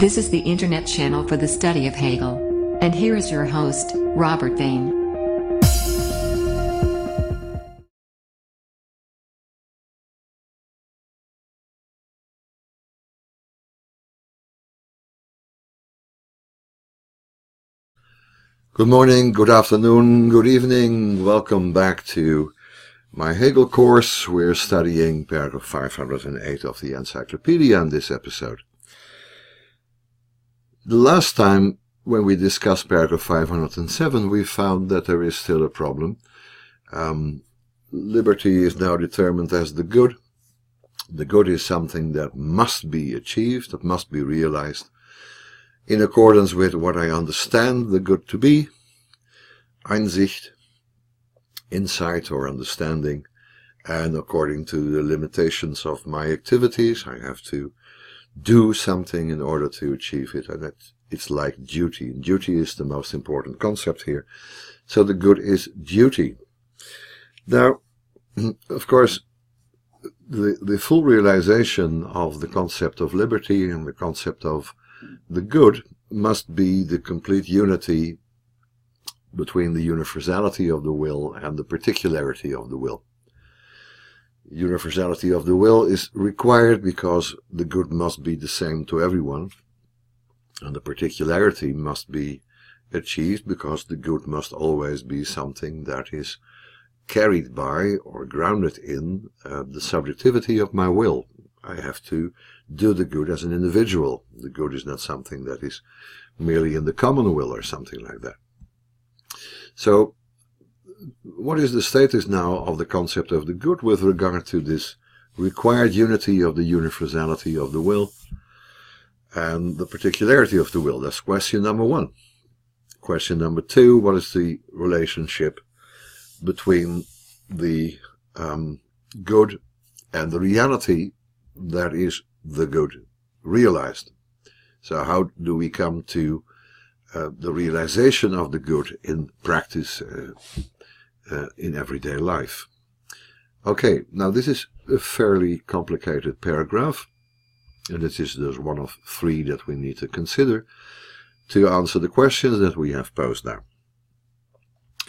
This is the internet channel for the study of Hegel. And here is your host, Robbert Veen. Good morning, good afternoon, good evening. Welcome back to my Hegel course. We're studying paragraph 508 of the Encyclopedia in this episode. The last time when we discussed paragraph 507, we found that there is still a problem. Um, liberty is now determined as the good. The good is something that must be achieved, that must be realized in accordance with what I understand the good to be, Einsicht, insight or understanding, and according to the limitations of my activities, I have to do something in order to achieve it, and that it's like duty. Duty is the most important concept here. So the good is duty. Now, of course, the, the full realization of the concept of liberty and the concept of the good must be the complete unity between the universality of the will and the particularity of the will. Universality of the will is required because the good must be the same to everyone, and the particularity must be achieved because the good must always be something that is carried by or grounded in uh, the subjectivity of my will. I have to do the good as an individual. The good is not something that is merely in the common will or something like that. So, what is the status now of the concept of the good with regard to this required unity of the universality of the will and the particularity of the will? That's question number one. Question number two, what is the relationship between the um, good and the reality that is the good realized. So how do we come to uh, the realization of the good in practice uh, uh, in everyday life? Okay, now this is a fairly complicated paragraph, and this is just one of three that we need to consider to answer the questions that we have posed now.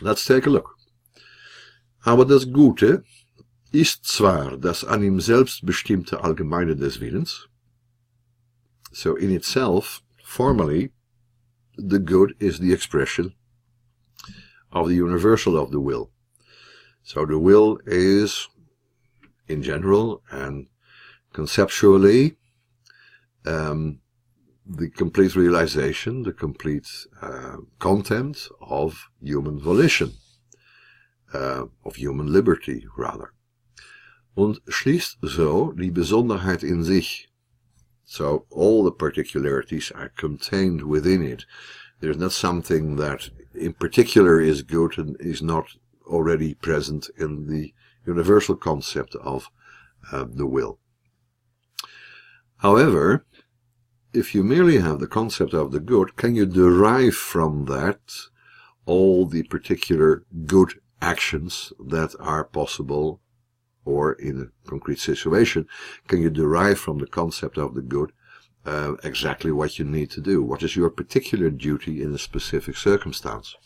Let's take a look. Aber das Gute ist zwar das an ihm selbst bestimmte Allgemeine des Willens, so in itself, formally, the good is the expression of the universal of the will. So the will is, in general and conceptually, um, the complete realization, the complete uh, content of human volition, uh, of human liberty, rather. und schließt so die Besonderheit in sich. So all the particularities are contained within it. There's not something that in particular is good and is not already present in the universal concept of uh, the will. However, if you merely have the concept of the good, can you derive from that all the particular good actions that are possible or in a concrete situation, can you derive from the concept of the good uh, exactly what you need to do? What is your particular duty in a specific circumstance?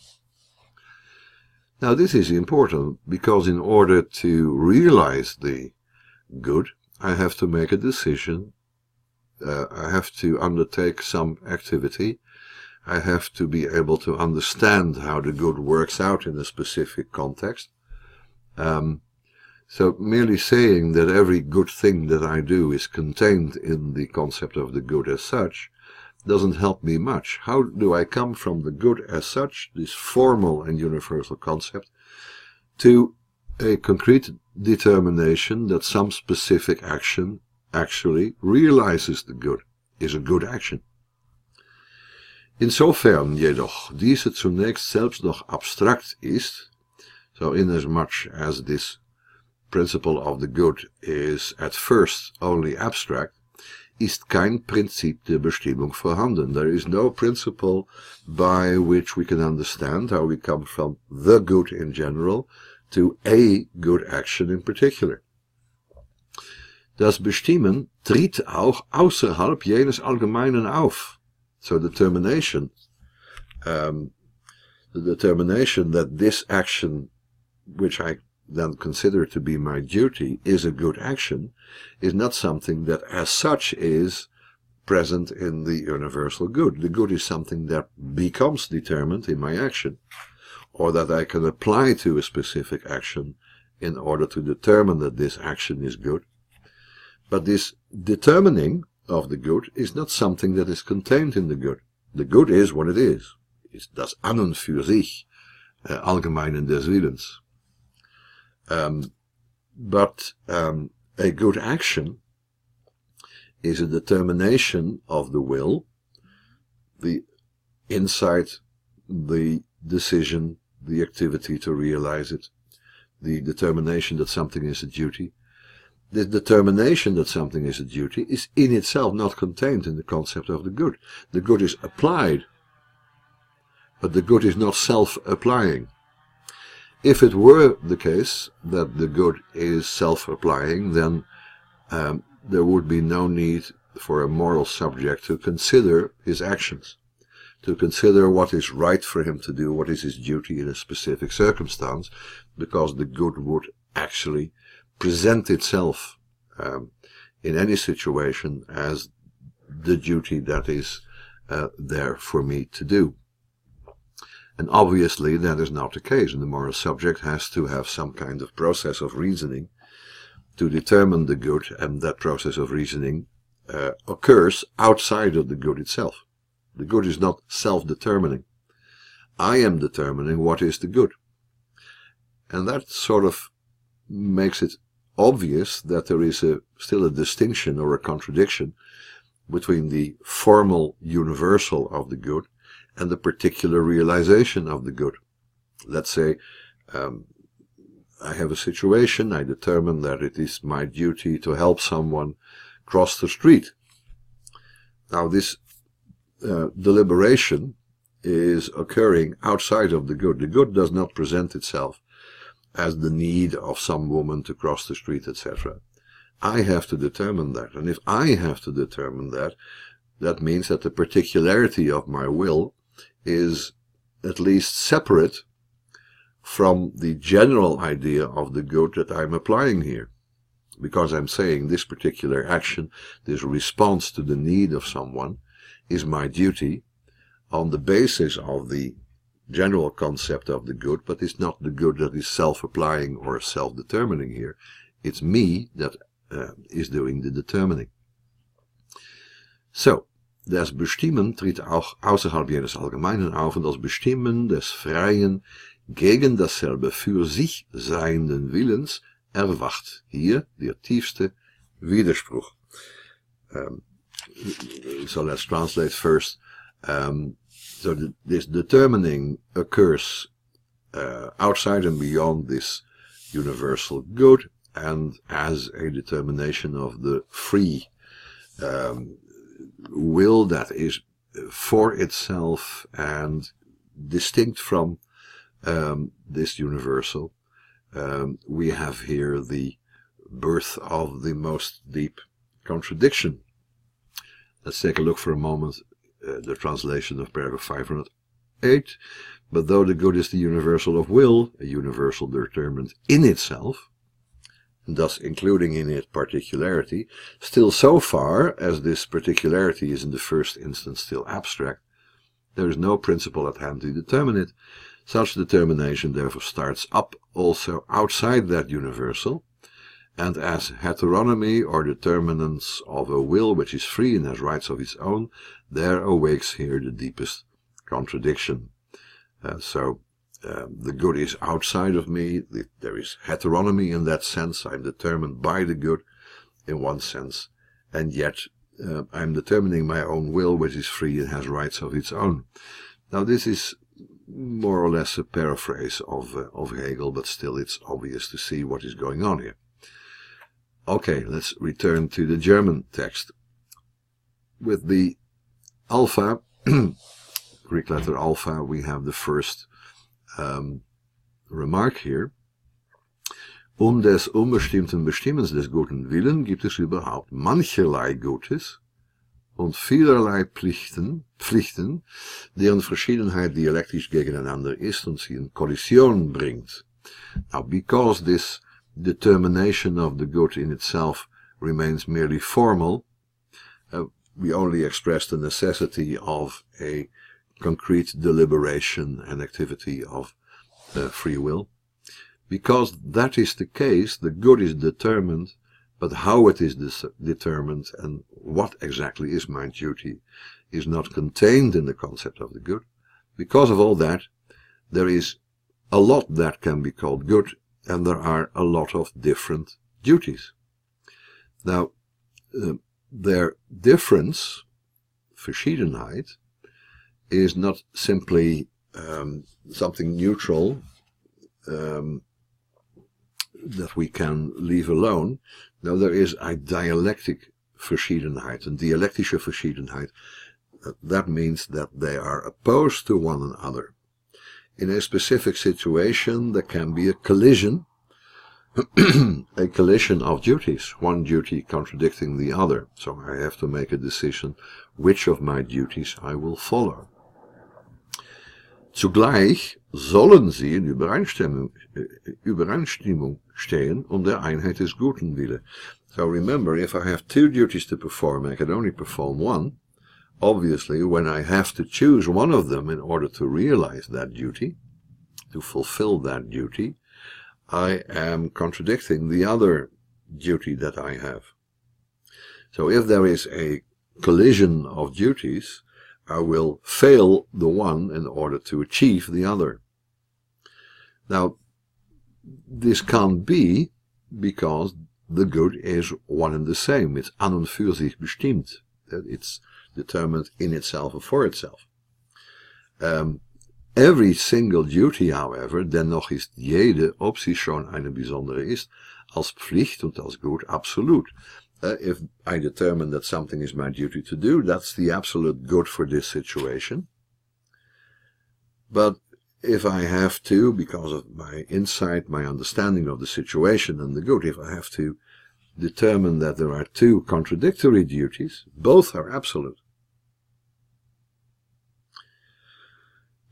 Now, this is important because in order to realize the good, I have to make a decision. Uh, I have to undertake some activity. I have to be able to understand how the good works out in a specific context. Um, so merely saying that every good thing that I do is contained in the concept of the good as such doesn't help me much. How do I come from the good as such, this formal and universal concept, to a concrete determination that some specific action actually realizes the good, is a good action? Insofern jedoch diese zunächst selbst noch abstrakt ist, so inasmuch as this principle of the good is at first only abstract, ist kein Prinzip der Bestimmung vorhanden. There is no principle by which we can understand how we come from the good in general to a good action in particular. Das Bestimmen tritt auch außerhalb jenes Allgemeinen auf. So determination, um, the determination that this action, which I then consider to be my duty, is a good action, is not something that as such is present in the universal good. The good is something that becomes determined in my action, or that I can apply to a specific action in order to determine that this action is good. But this determining of the good is not something that is contained in the good. The good is what it is. It's das an und für sich, uh, allgemeinen des Willens. Um, but um, a good action is a determination of the will, the insight, the decision, the activity to realize it, the determination that something is a duty. The determination that something is a duty is in itself not contained in the concept of the good. The good is applied, but the good is not self-applying. If it were the case that the good is self-applying, then um, there would be no need for a moral subject to consider his actions, to consider what is right for him to do, what is his duty in a specific circumstance, because the good would actually present itself um, in any situation as the duty that is uh, there for me to do. And obviously that is not the case, and the moral subject has to have some kind of process of reasoning to determine the good, and that process of reasoning uh, occurs outside of the good itself. The good is not self-determining. I am determining what is the good. And that sort of makes it obvious that there is a, still a distinction or a contradiction between the formal universal of the good and the particular realization of the good. Let's say um, I have a situation, I determine that it is my duty to help someone cross the street. Now this uh, deliberation is occurring outside of the good. The good does not present itself as the need of some woman to cross the street, etc. I have to determine that. And if I have to determine that, that means that the particularity of my will is at least separate from the general idea of the good that I'm applying here. Because I'm saying this particular action, this response to the need of someone, is my duty on the basis of the general concept of the good, but it's not the good that is self-applying or self-determining here. It's me that uh, is doing the determining. So, das Bestimmen tritt auch außerhalb jenes Allgemeinen auf und das Bestimmen des Freien gegen dasselbe für sich seienden Willens erwacht hier der tiefste Widerspruch. Um, so let's translate first. Um, so this determining occurs uh, outside and beyond this universal good and as a determination of the free um, will that is for itself and distinct from um, this universal, um, we have here the birth of the most deep contradiction. Let's take a look for a moment uh, the translation of paragraph 508. But though the good is the universal of will, a universal determined in itself, thus including in it particularity, still so far as this particularity is in the first instance still abstract, there is no principle at hand to determine it, such determination therefore starts up also outside that universal, and as heteronomy or determinants of a will which is free and has rights of its own, there awakes here the deepest contradiction. Uh, so uh, the good is outside of me, the, there is heteronomy in that sense, I'm determined by the good in one sense, and yet uh, I'm determining my own will which is free and has rights of its own. Now this is more or less a paraphrase of, uh, of Hegel, but still it's obvious to see what is going on here. Okay, let's return to the German text. With the alpha, Greek letter alpha, we have the first um, remark here. Um des unbestimmten Bestimmens des Guten willen gibt es überhaupt mancherlei Gutes und vielerlei Pflichten, Pflichten, deren Verschiedenheit dialektisch gegeneinander ist und sie in Kollision bringt. Now, because this determination of the good in itself remains merely formal, uh, we only express the necessity of a concrete deliberation and activity of uh, free will. Because that is the case, the good is determined, but how it is determined and what exactly is my duty is not contained in the concept of the good. Because of all that, there is a lot that can be called good, and there are a lot of different duties. Now, uh, their difference, Verschiedenheit, is not simply um, something neutral um, that we can leave alone. No, there is a dialectic Verschiedenheit, een dialectische Verschiedenheit. That means that they are opposed to one another. In a specific situation, there can be a collision a collision of duties, one duty contradicting the other. So I have to make a decision which of my duties I will follow. Zugleich sollen sie in Übereinstimmung, Übereinstimmung stehen um der Einheit des Guten Wille. So remember, if I have two duties to perform, I can only perform one. Obviously, when I have to choose one of them in order to realize that duty, to fulfill that duty, I am contradicting the other duty that I have. So if there is a collision of duties, I will fail the one in order to achieve the other. Now, this can't be because the good is one and the same. It's an und für sich bestimmt. It's determined in itself or for itself. Um, Every single duty, however, dennoch ist jede, ob sie schon eine besondere ist, als Pflicht und als Gut absolut. Uh, if I determine that something is my duty to do, that's the absolute good for this situation. But if I have to, because of my insight, my understanding of the situation and the good, if I have to determine that there are two contradictory duties, both are absolute.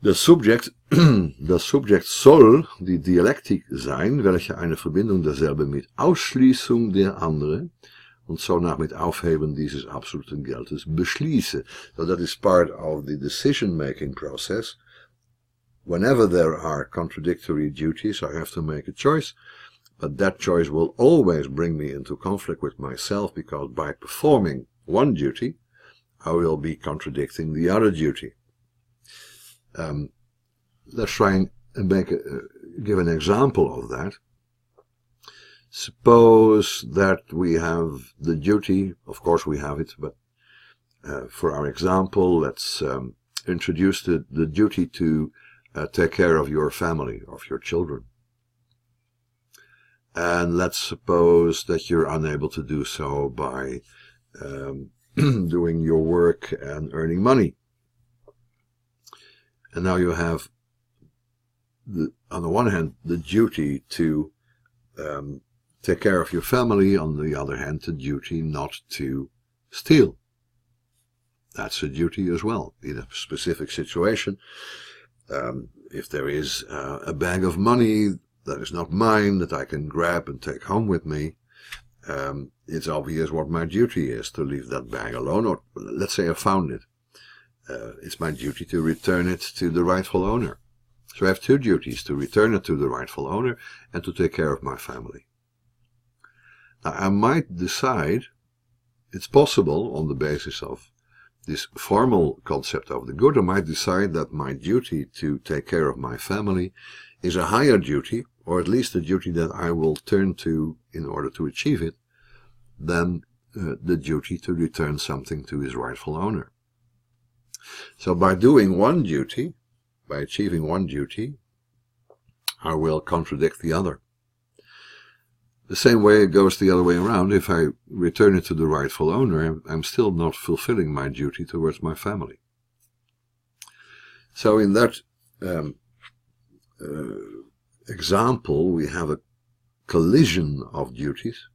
Das Subjekt, das Subjekt soll die Dialektik sein, welche eine Verbindung derselbe mit Ausschließung der andere und so nach mit Aufheben dieses absoluten Geltens beschließe. So that is part of the decision-making process. Whenever there are contradictory duties, I have to make a choice, but that choice will always bring me into conflict with myself because by performing one duty, I will be contradicting the other duty. Um, let's try and make a, uh, give an example of that. Suppose that we have the duty, of course we have it, but uh, for our example, let's um, introduce the, the duty to uh, take care of your family, of your children. And let's suppose that you're unable to do so by um, doing your work and earning money. And now you have, the, on the one hand, the duty to um, take care of your family, on the other hand, the duty not to steal. That's a duty as well in a specific situation. Um, if there is uh, a bag of money that is not mine that I can grab and take home with me, um, it's obvious what my duty is to leave that bag alone, or let's say I found it uh, it's my duty to return it to the rightful owner. So I have two duties, to return it to the rightful owner and to take care of my family. I might decide, it's possible on the basis of this formal concept of the good, I might decide that my duty to take care of my family is a higher duty, or at least a duty that I will turn to in order to achieve it, than uh, the duty to return something to his rightful owner. So by doing one duty, by achieving one duty, I will contradict the other. The same way it goes the other way around. If I return it to the rightful owner, I'm still not fulfilling my duty towards my family. So in that um, uh, example, we have a collision of duties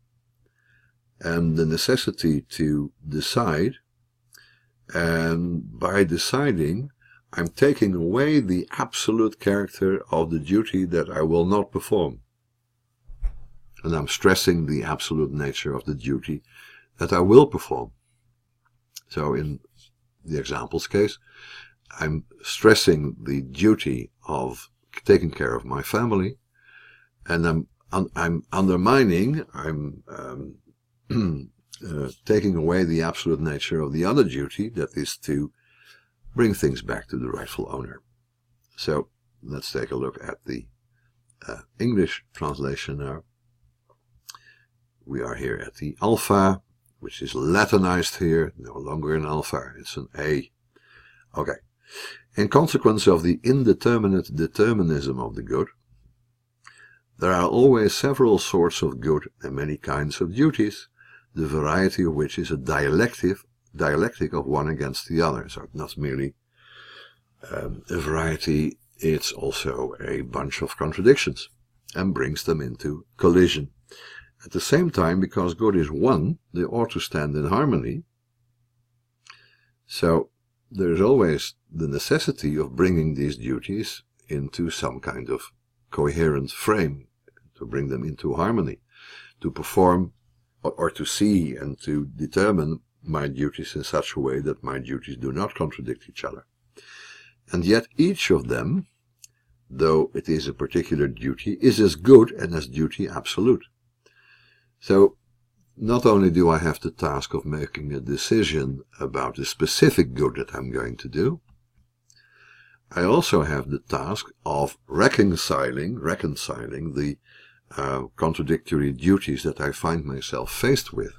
and the necessity to decide. And by deciding, I'm taking away the absolute character of the duty that I will not perform. And I'm stressing the absolute nature of the duty that I will perform. So in the examples case, I'm stressing the duty of taking care of my family, and I'm I'm undermining, I'm um, uh, taking away the absolute nature of the other duty, that is to bring things back to the rightful owner. So let's take a look at the uh, English translation now. We are here at the alpha, which is Latinized here, no longer an alpha, it's an A. Okay. In consequence of the indeterminate determinism of the good, there are always several sorts of good and many kinds of duties, the variety of which is a dialectic, dialectic of one against the other. So not merely um, a variety, it's also a bunch of contradictions and brings them into collision. At the same time, because good is one, they ought to stand in harmony. So there's always the necessity of bringing these duties into some kind of coherent frame, to bring them into harmony, to perform or, or, to see and to determine my duties in such a way that my duties do not contradict each other. And yet each of them, though it is a particular duty, is as good and as duty absolute. So not only do I have the task of making a decision about the specific good that I'm going to do, I also have the task of reconciling, reconciling the uh, contradictory duties that I find myself faced with.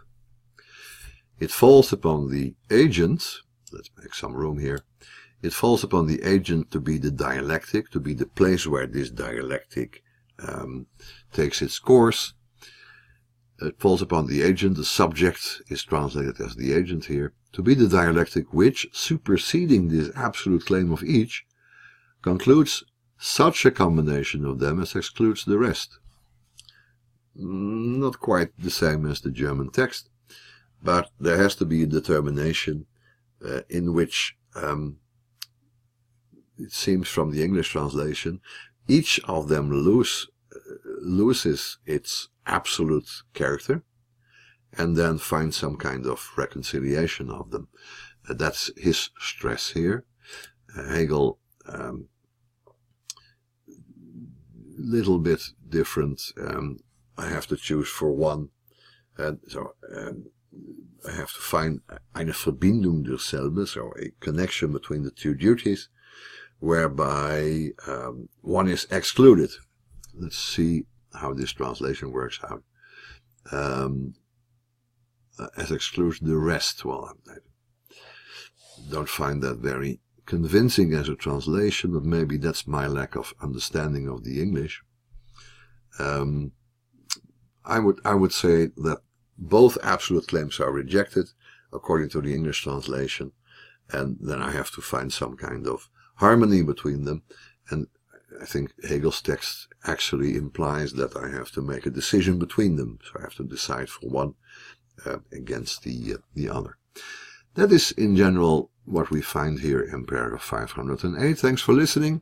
It falls upon the agent, let's make some room here, it falls upon the agent to be the dialectic, to be the place where this dialectic um, takes its course, it falls upon the agent, the subject is translated as the agent here, to be the dialectic which, superseding this absolute claim of each, concludes such a combination of them as excludes the rest. Not quite the same as the German text, but there has to be a determination uh, in which um, it seems from the English translation, each of them lose, loses its absolute character and then find some kind of reconciliation of them. Uh, that's his stress here. Uh, Hegel, um, little bit different. Um, I have to choose for one. And so um, I have to find eine Verbindung derselbe, so a connection between the two duties, whereby um, one is excluded. Let's see how this translation works out. Um, as excludes the rest. Well, I don't find that very convincing as a translation, but maybe that's my lack of understanding of the English. Um, I would I would say that both absolute claims are rejected according to the English translation, and then I have to find some kind of harmony between them. And I think Hegel's text actually implies that I have to make a decision between them. So I have to decide for one uh, against the, uh, the other. That is in general what we find here in paragraph 508. Thanks for listening.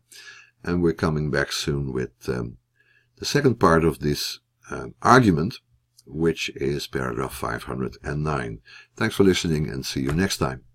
And we're coming back soon with um, the second part of this um, argument, which is paragraph 509. Thanks for listening and see you next time.